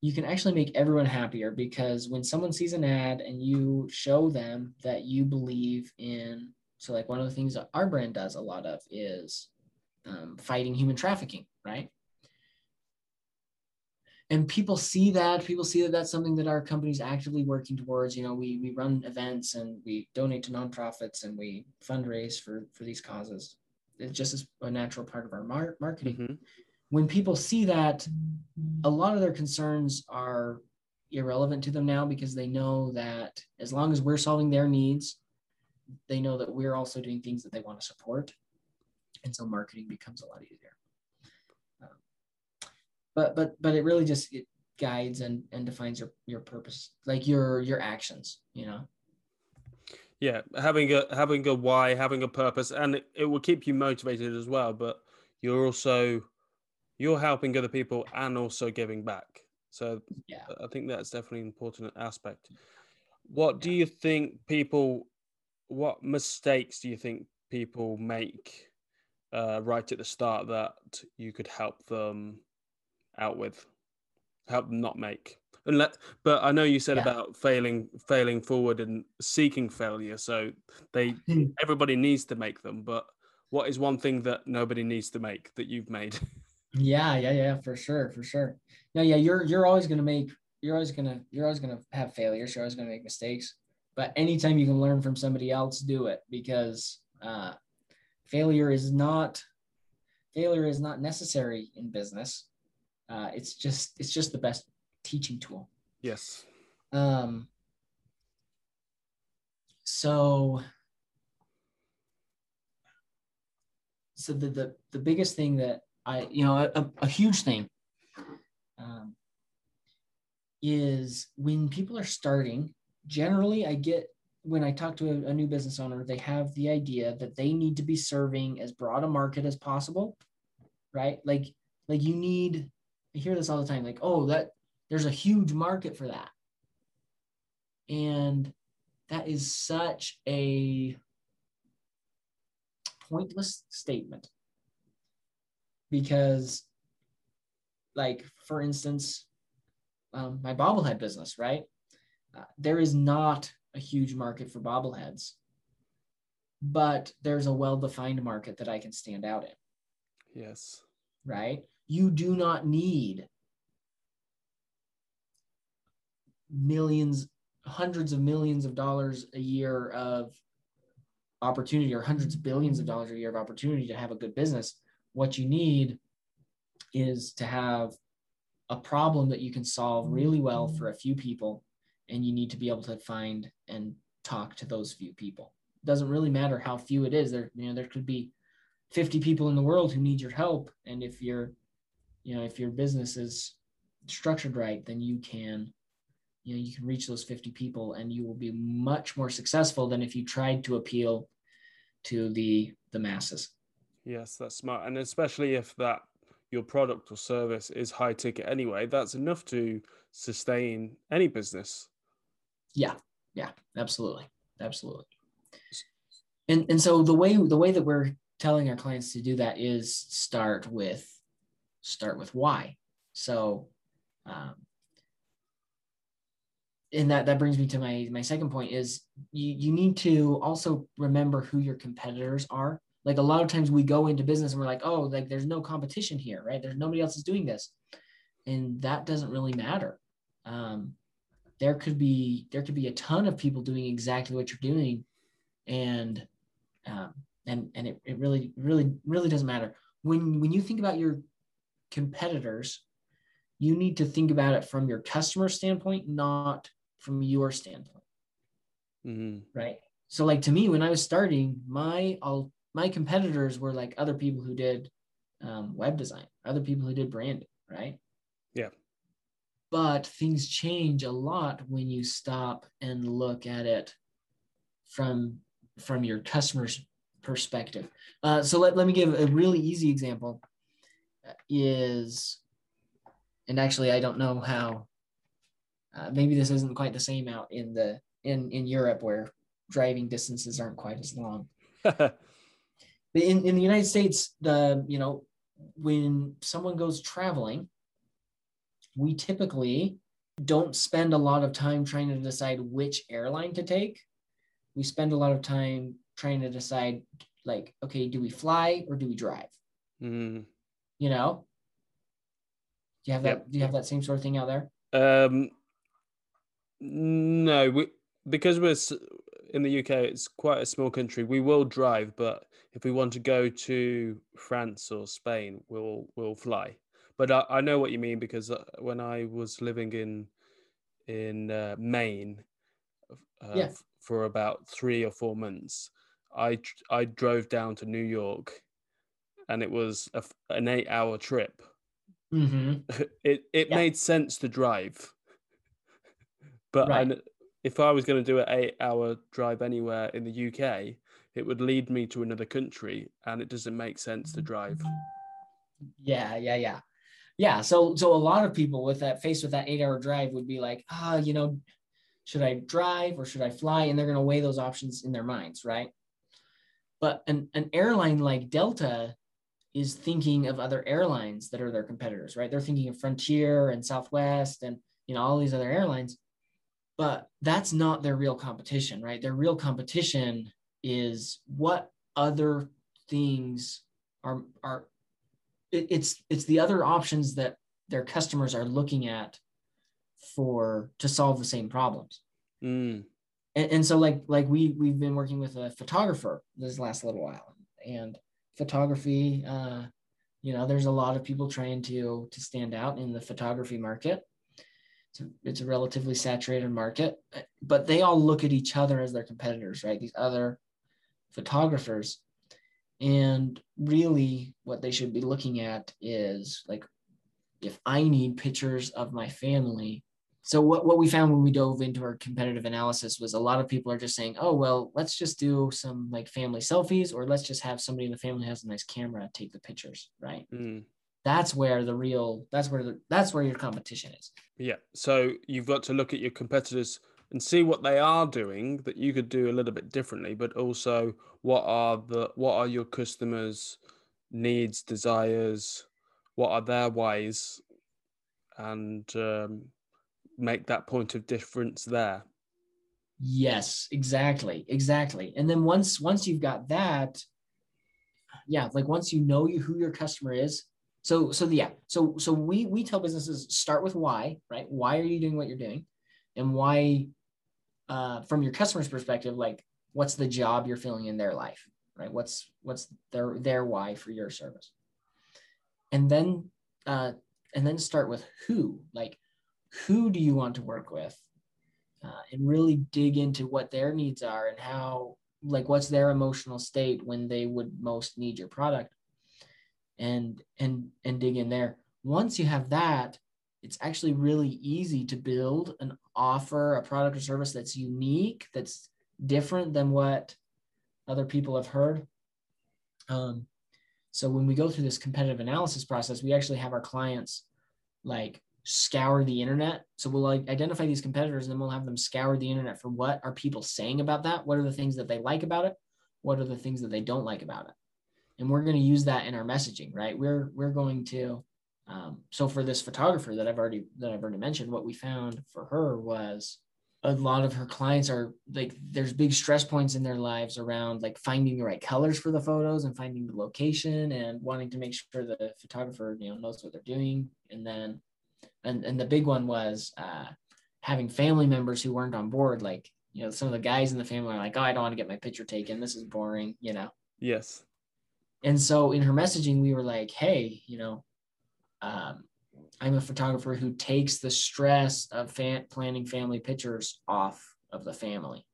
you can actually make everyone happier because when someone sees an ad and you show them that you believe in so like one of the things that our brand does a lot of is um, fighting human trafficking right and people see that people see that that's something that our company's actively working towards. You know we we run events and we donate to nonprofits and we fundraise for for these causes. It's just a natural part of our mar- marketing. Mm-hmm. when people see that a lot of their concerns are irrelevant to them now because they know that as long as we're solving their needs they know that we're also doing things that they want to support. And so marketing becomes a lot easier but but but it really just it guides and and defines your your purpose like your your actions you know? Yeah having a having a why having a purpose and it, it will keep you motivated as well but you're also you're helping other people and also giving back. So yeah. I think that's definitely an important aspect. What do you think people what mistakes do you think people make uh, right at the start that you could help them out with, help them not make. And let, but I know you said yeah. about failing, failing forward and seeking failure. So they, (laughs) hmm. everybody needs to make them. But what is one thing that nobody needs to make that you've made? (laughs) Yeah, yeah, yeah, for sure, for sure. No, yeah, you're you're always gonna make, you're always gonna, you're always gonna have failures. You're always gonna make mistakes. But anytime you can learn from somebody else, do it because uh, failure is not failure is not necessary in business uh, it's just it's just the best teaching tool. Yes. Um. So. So the the the biggest thing that I you know a, a huge thing. Um, is when people are starting generally i get when i talk to a, a, new business owner they have the idea that they need to be serving as broad a market as possible right like like you need I hear this all the time like, oh, that there's a huge market for that. And that is such a pointless statement. Because, like, for instance, um, my bobblehead business, right? Uh, there is not a huge market for bobbleheads, but there's a well defined market that I can stand out in. Yes. Right? You do not need millions, hundreds of millions of dollars a year of opportunity or hundreds of billions of dollars a year of opportunity to have a good business. What you need is to have a problem that you can solve really well for a few people and you need to be able to find and talk to those few people it doesn't really matter how few it is there you know there could be 50 people in the world who need your help and if you're you know if your business is structured right then you can you know you can reach those 50 people and you will be much more successful than if you tried to appeal to the the masses. Yes that's smart. And especially if that your product or service is high ticket anyway that's enough to sustain any business. Yeah yeah absolutely absolutely. And and so the way the way that we're telling our clients to do that is start with start with why. So, um, and that that brings me to my my second point is you you need to also remember who your competitors are. Like a lot of times we go into business and we're like, oh, like there's no competition here, right? There's nobody else is doing this, and that doesn't really matter. Um, there could be there could be a ton of people doing exactly what you're doing, and um, and and it, it really really really doesn't matter when when you think about your competitors, you need to think about it from your customer standpoint, not from your standpoint. Mm-hmm. Right. So, like to me, when I was starting, my all my competitors were like other people who did um, web design, other people who did branding. Right. Yeah. But things change a lot when you stop and look at it from from your customer's perspective. Uh, so let, let me give a really easy example is, and actually, I don't know how. Uh, maybe this isn't quite the same out in the in in Europe where driving distances aren't quite as long. (laughs) but in, in the United States, the you know when someone goes traveling, we typically don't spend a lot of time trying to decide which airline to take. We spend a lot of time trying to decide, like, okay, do we fly or do we drive? Mm. You know, do you have that? Yep. Do you have that same sort of thing out there? Um, no, we because we're in the UK. It's quite a small country. We will drive, but if we want to go to France or Spain, we'll we'll fly. But I, I know what you mean because uh, when I was living in in uh, Maine uh, yeah. f- for about three or four months, I I drove down to New York, and it was a, an eight hour trip. Mm-hmm. (laughs) It it yeah. made sense to drive, but right. I, if I was going to do an eight hour drive anywhere in the UK, it would lead me to another country, and it doesn't make sense to drive. Yeah, yeah, yeah yeah so so a lot of people with that faced with that eight hour drive would be like ah you know should i drive or should i fly and they're going to weigh those options in their minds right but an, an airline like delta is thinking of other airlines that are their competitors right they're thinking of frontier and southwest and you know all these other airlines but that's not their real competition right their real competition is what other things are are it, it's it's the other options that their customers are looking at for to solve the same problems. Mm. And, and so like like we we've been working with a photographer this last little while, and photography, uh, you know, there's a lot of people trying to to stand out in the photography market. It's a, it's a relatively saturated market, but they all look at each other as their competitors, right? These other photographers and really, what they should be looking at is like, if I need pictures of my family. So, what, what we found when we dove into our competitive analysis was a lot of people are just saying, oh, well, let's just do some like family selfies, or let's just have somebody in the family has a nice camera take the pictures, right? Mm. That's where the real, that's where the, that's where your competition is. Yeah. So, you've got to look at your competitors and see what they are doing that you could do a little bit differently but also what are the what are your customers needs desires what are their ways and um, make that point of difference there? Yes exactly exactly. And then once once you've got that yeah like once you know you, who your customer is so so yeah so so we we tell businesses start with why right? Why are you doing what you're doing? And why uh, from your customer's perspective, like what's the job you're filling in their life, right? What's what's their their why for your service, and then uh, and then start with who, like who do you want to work with, uh, and really dig into what their needs are and how like what's their emotional state when they would most need your product, and and and dig in there. Once you have that, it's actually really easy to build an offer, a product or service that's unique, that's different than what other people have heard. Um, so when we go through this competitive analysis process, we actually have our clients like scour the internet. So we'll like identify these competitors and then we'll have them scour the internet for what are people saying about that? What are the things that they like about it? What are the things that they don't like about it? And we're going to use that in our messaging, right? We're we're going to um, so for this photographer that I've already that I've already mentioned, what we found for her was a lot of her clients are like there's big stress points in their lives around like finding the right colors for the photos and finding the location and wanting to make sure the photographer you know knows what they're doing and then and and the big one was uh, having family members who weren't on board like you know some of the guys in the family are like oh i don't want to get my picture taken. This is boring you know? Yes. And so in her messaging we were like hey you know um, I'm a photographer who takes the stress of fan- planning family pictures off of the family.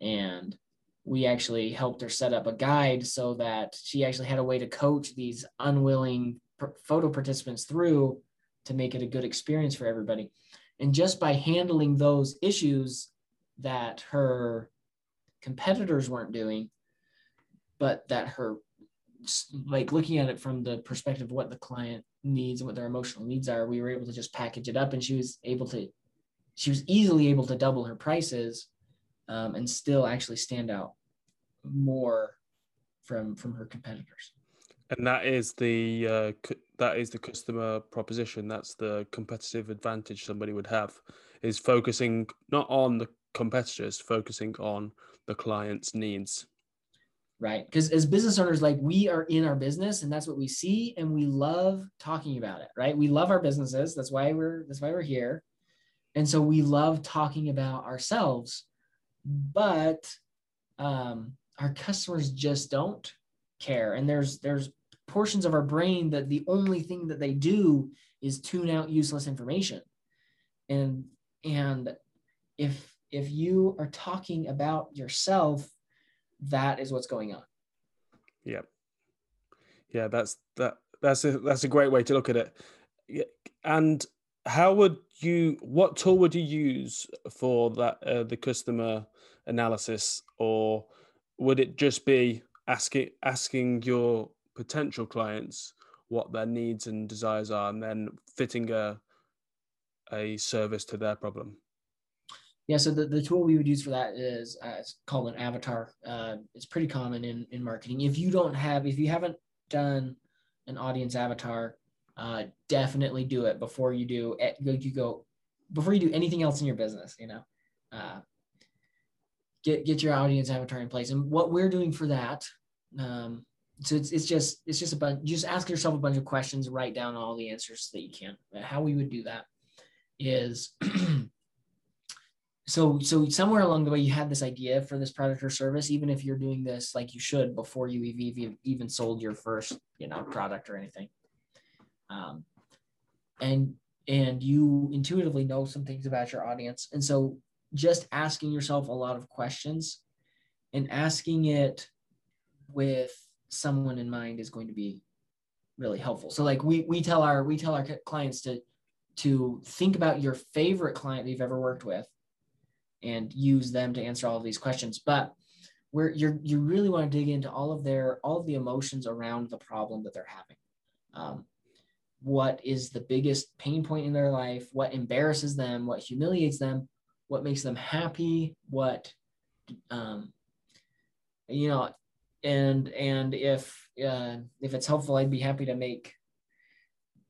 And we actually helped her set up a guide so that she actually had a way to coach these unwilling photo participants through to make it a good experience for everybody. And just by handling those issues that her competitors weren't doing, but that her like looking at it from the perspective of what the client needs and what their emotional needs are, we were able to just package it up, and she was able to, she was easily able to double her prices, um, and still actually stand out more from from her competitors. And that is the uh, that is the customer proposition. That's the competitive advantage somebody would have is focusing not on the competitors, focusing on the client's needs right? Because as business owners, like we are in our business and that's what we see and we love talking about it, right? We love our businesses. That's why we're that's why we're here. And so we love talking about ourselves, but um, our customers just don't care. And there's there's portions of our brain that the only thing that they do is tune out useless information. And and if if you are talking about yourself that is what's going on. Yeah. Yeah, that's that that's a that's a great way to look at it. And how would you what tool would you use for that uh, the customer analysis or would it just be asking asking your potential clients what their needs and desires are and then fitting a a service to their problem yeah, so the, the tool we would use for that is uh, it's called an avatar. Uh, it's pretty common in, in marketing. If you don't have, if you haven't done an audience avatar, uh, definitely do it before you do you go before you do anything else in your business. You know, uh, get get your audience avatar in place. And what we're doing for that, um, so it's, it's just it's just a bunch. Just ask yourself a bunch of questions. Write down all the answers that you can. How we would do that is. (clears throat) so so somewhere along the way you had this idea for this product or service even if you're doing this like you should before you even even sold your first you know product or anything um, and and you intuitively know some things about your audience and so just asking yourself a lot of questions and asking it with someone in mind is going to be really helpful so like we we tell our we tell our clients to to think about your favorite client that you've ever worked with and use them to answer all of these questions. But where you're you really want to dig into all of their all of the emotions around the problem that they're having. Um, what is the biggest pain point in their life? What embarrasses them? What humiliates them? What makes them happy? What um, you know, and and if uh, if it's helpful, I'd be happy to make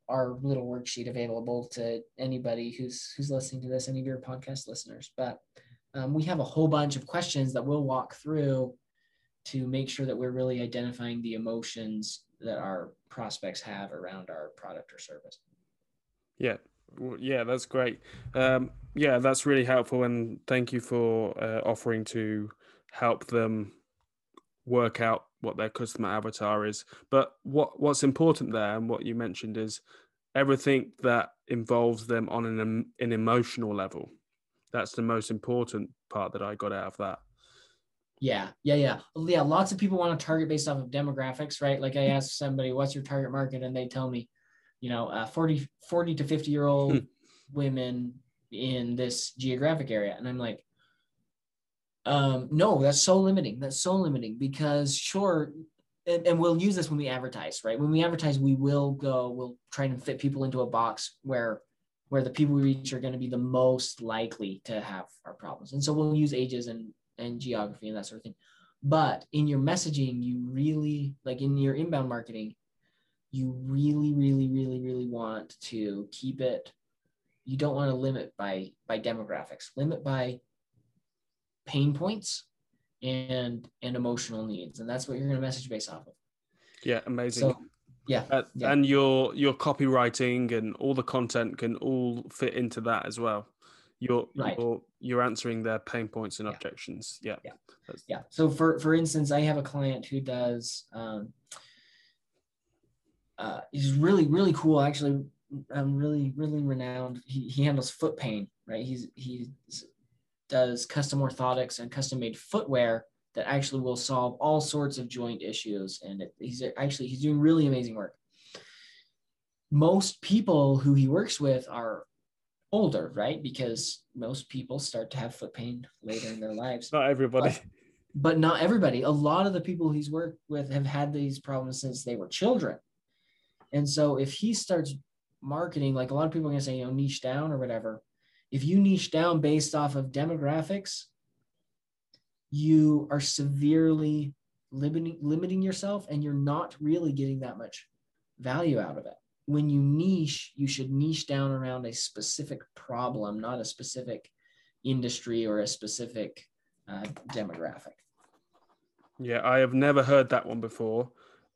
our little worksheet available to anybody who's who's listening to this, any of your podcast listeners. But um, we have a whole bunch of questions that we'll walk through to make sure that we're really identifying the emotions that our prospects have around our product or service. Yeah, yeah, that's great. Um, yeah, that's really helpful, and thank you for uh, offering to help them work out what their customer avatar is. But what what's important there, and what you mentioned is everything that involves them on an an emotional level. That's the most important part that I got out of that. Yeah, yeah, yeah, yeah. Lots of people want to target based off of demographics, right? Like I ask somebody, "What's your target market?" and they tell me, you know, uh, 40, 40 to fifty year old hmm. women in this geographic area, and I'm like, um, no, that's so limiting. That's so limiting because sure, and, and, we'll use this when we advertise, right? When we advertise, we will go, we'll try and fit people into a box where where the people we reach are going to be the most likely to have our problems. And so we'll use ages and and geography and that sort of thing. But in your messaging, you really like in your inbound marketing, you really, really, really, really want to keep it. You don't want to limit by by demographics. Limit by pain points and and emotional needs. And that's what you're going to message based off of. Yeah amazing. So, yeah, uh, yeah, and your your copywriting and all the content can all fit into that as well. You're right. you're, you're answering their pain points and yeah. objections. Yeah. Yeah. Yeah. So for for instance i have a client who does um uh he's really really cool. Actually i'm really really renowned. He, he handles foot pain right? He's he's does custom orthotics and custom made footwear that actually will solve all sorts of joint issues. And it, he's actually, he's doing really amazing work. Most people who he works with are older, right? Because most people start to have foot pain later in their lives. Not everybody. But, but not everybody. A lot of the people he's worked with have had these problems since they were children. And so if he starts marketing, like a lot of people are going to say, you know, niche down or whatever. If you niche down based off of demographics, you are severely limiting limiting yourself and you're not really getting that much value out of it. When you niche, you should niche down around a specific problem, not a specific industry or a specific uh, demographic. Yeah, I have never heard that one before.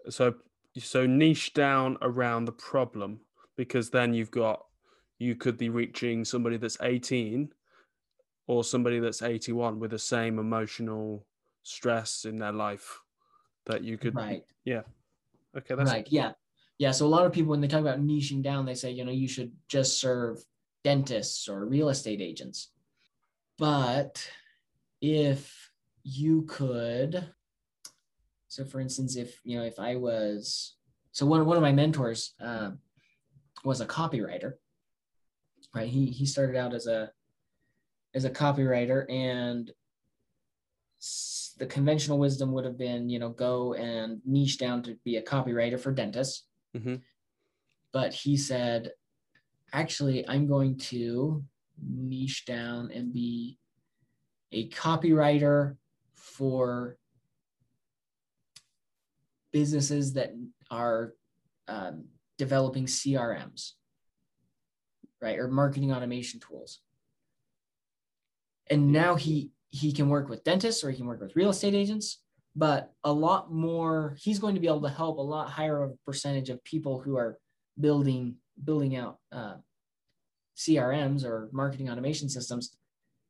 So so niche down around the problem because then you've got you could be reaching somebody that's 18 or somebody that's 81 with the same emotional stress in their life that you could right. Yeah. Okay that's right yeah. Yeah so a lot of people when they talk about niching down they say you know you should just serve dentists or real estate agents. But if you could so for instance if you know if i was so one, one of my mentors um, was a copywriter right? He he started out as a as a copywriter and the conventional wisdom would have been you know go and niche down to be a copywriter for dentists. Mm-hmm. but he said actually i'm going to niche down and be a copywriter for businesses that are um, developing crms right or marketing automation tools. And now he he can work with dentists or he can work with real estate agents but a lot more he's going to be able to help a lot higher of percentage of people who are building building out uh, crms or marketing automation systems.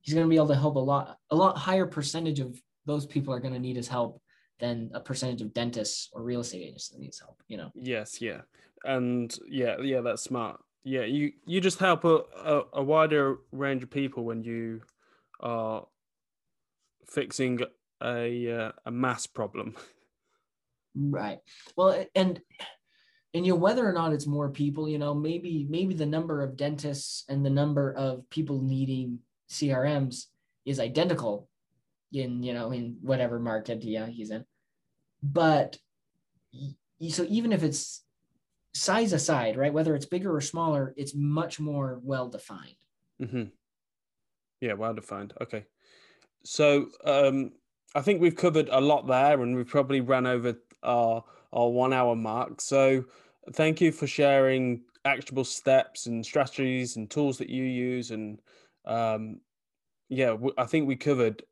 He's going to be able to help a lot a lot higher percentage of those people are going to need his help than a percentage of dentists or real estate agents that needs help you know? Yes yeah. And yeah yeah that's smart yeah you you just help a, a, a wider range of people when you are fixing a uh, a mass problem. (laughs) Right. Well, and and you know whether or not it's more people, you know, maybe maybe the number of dentists and the number of people needing CRMs is identical in you know in whatever market yeah he's in, but so even if it's size aside, right, whether it's bigger or smaller, it's much more well defined. Mm-hmm. Yeah, well defined. Okay. So um, I think we've covered a lot there, and we've probably ran over our our one hour mark. So thank you for sharing actionable steps and strategies and tools that you use. And um, yeah, I think we covered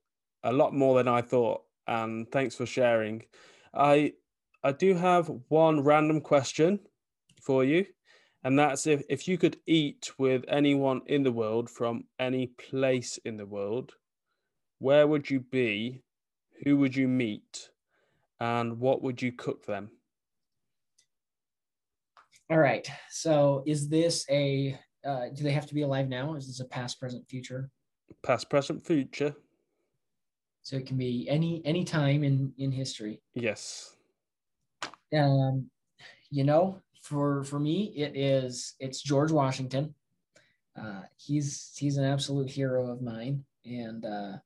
a lot more than I thought. And thanks for sharing. I I do have one random question for you and that's if, if you could eat with anyone in the world from any place in the world, where would you be? Who would you meet? And what would you cook them? All right. So is this a, uh, do they have to be alive now? Is this a past, present, future? Past, present, future. So it can be any any time in in history. Yes. Um, you know, for for me, it is it's George Washington. Uh, he's he's an absolute hero of mine, and uh,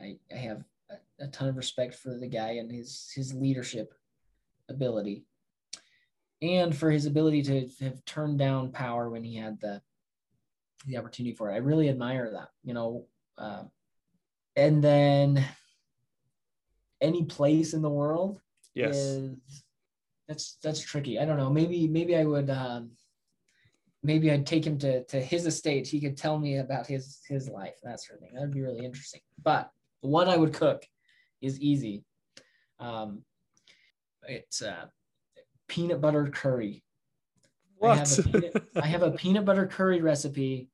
I, I have a, a ton of respect for the guy and his his leadership ability, and for his ability to have turned down power when he had the the opportunity for it. I really admire that, you know. Uh, and then any place in the world yes. is that's that's tricky. I don't know. Maybe maybe I would um, maybe I'd take him to to his estate. He could tell me about his his life, that sort of thing. That'd be really interesting. But the one I would cook is easy. Um, it's uh, peanut butter curry. What? I have, peanut, I have a (laughs) peanut butter curry recipe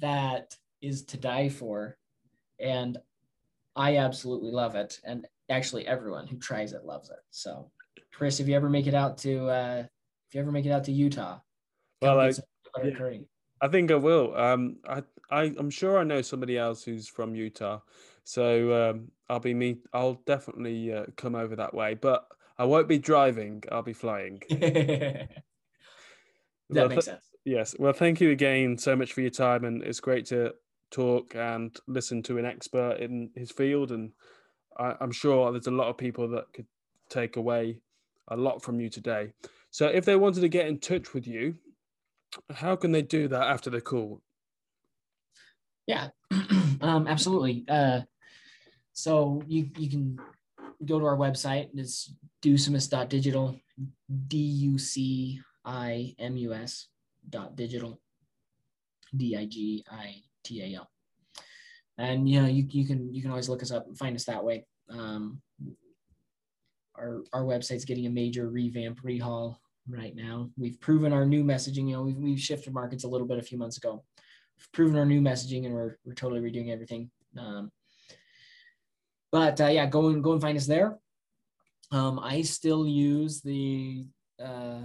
that is to die for, and I absolutely love it. And actually, everyone who tries it loves it. So Chris, if you ever make it out to uh, if you ever make it out to Utah, well, I, yeah, I think I will. Um, I, I I'm sure I know somebody else who's from Utah, so um, I'll be me. I'll definitely uh, come over that way, but I won't be driving. I'll be flying. (laughs) that well, makes sense. Yes. Well, thank you again so much for your time, and it's great to talk and listen to an expert in his field and I, I'm sure there's a lot of people that could take away a lot from you today. So if they wanted to get in touch with you, how can they do that after the call? Yeah, (clears throat) um, absolutely. Uh, so you you can go to our website. It's ducimus.digital, D U C I M U S dot digital, D I G I T A L. And you know you, you can you can always look us up and find us that way. Um, our our website's getting a major revamp rehaul right now. We've proven our new messaging. You know, we've, we've shifted markets a little bit a few months ago. We've proven our new messaging, and we're we're totally redoing everything. Um, but uh, yeah, go and go and find us there. Um, I still use the uh,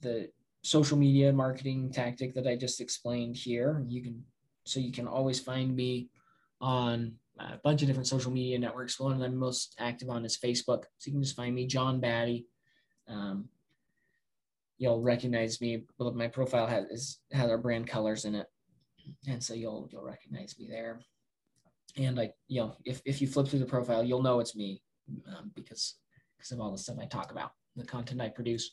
the social media marketing tactic that I just explained here. You can so you can always find me on a bunch of different social media networks. One I'm most active on is Facebook. So you can just find me, John Batty. Um, you'll recognize me. My profile has has our brand colors in it, and so you'll you'll recognize me there. And I, you know, if if you flip through the profile, you'll know it's me um, because because of all the stuff I talk about, the content I produce.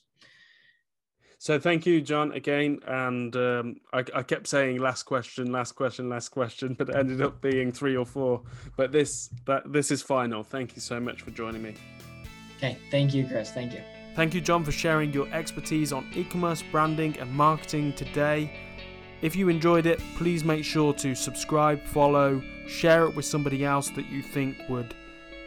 So thank you, John, again. And um, I, I, kept saying last question, last question, last question, (laughs) but it ended up being three or four. But this that this is final. Thank you so much for joining me. Okay, thank you, Chris. Thank you. Thank you, John, for sharing your expertise on e-commerce branding and marketing today. If you enjoyed it, please make sure to subscribe, follow, share it with somebody else that you think would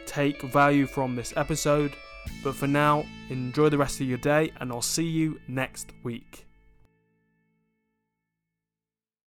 take value from this episode. But for now, enjoy the rest of your day, and I'll see you next week.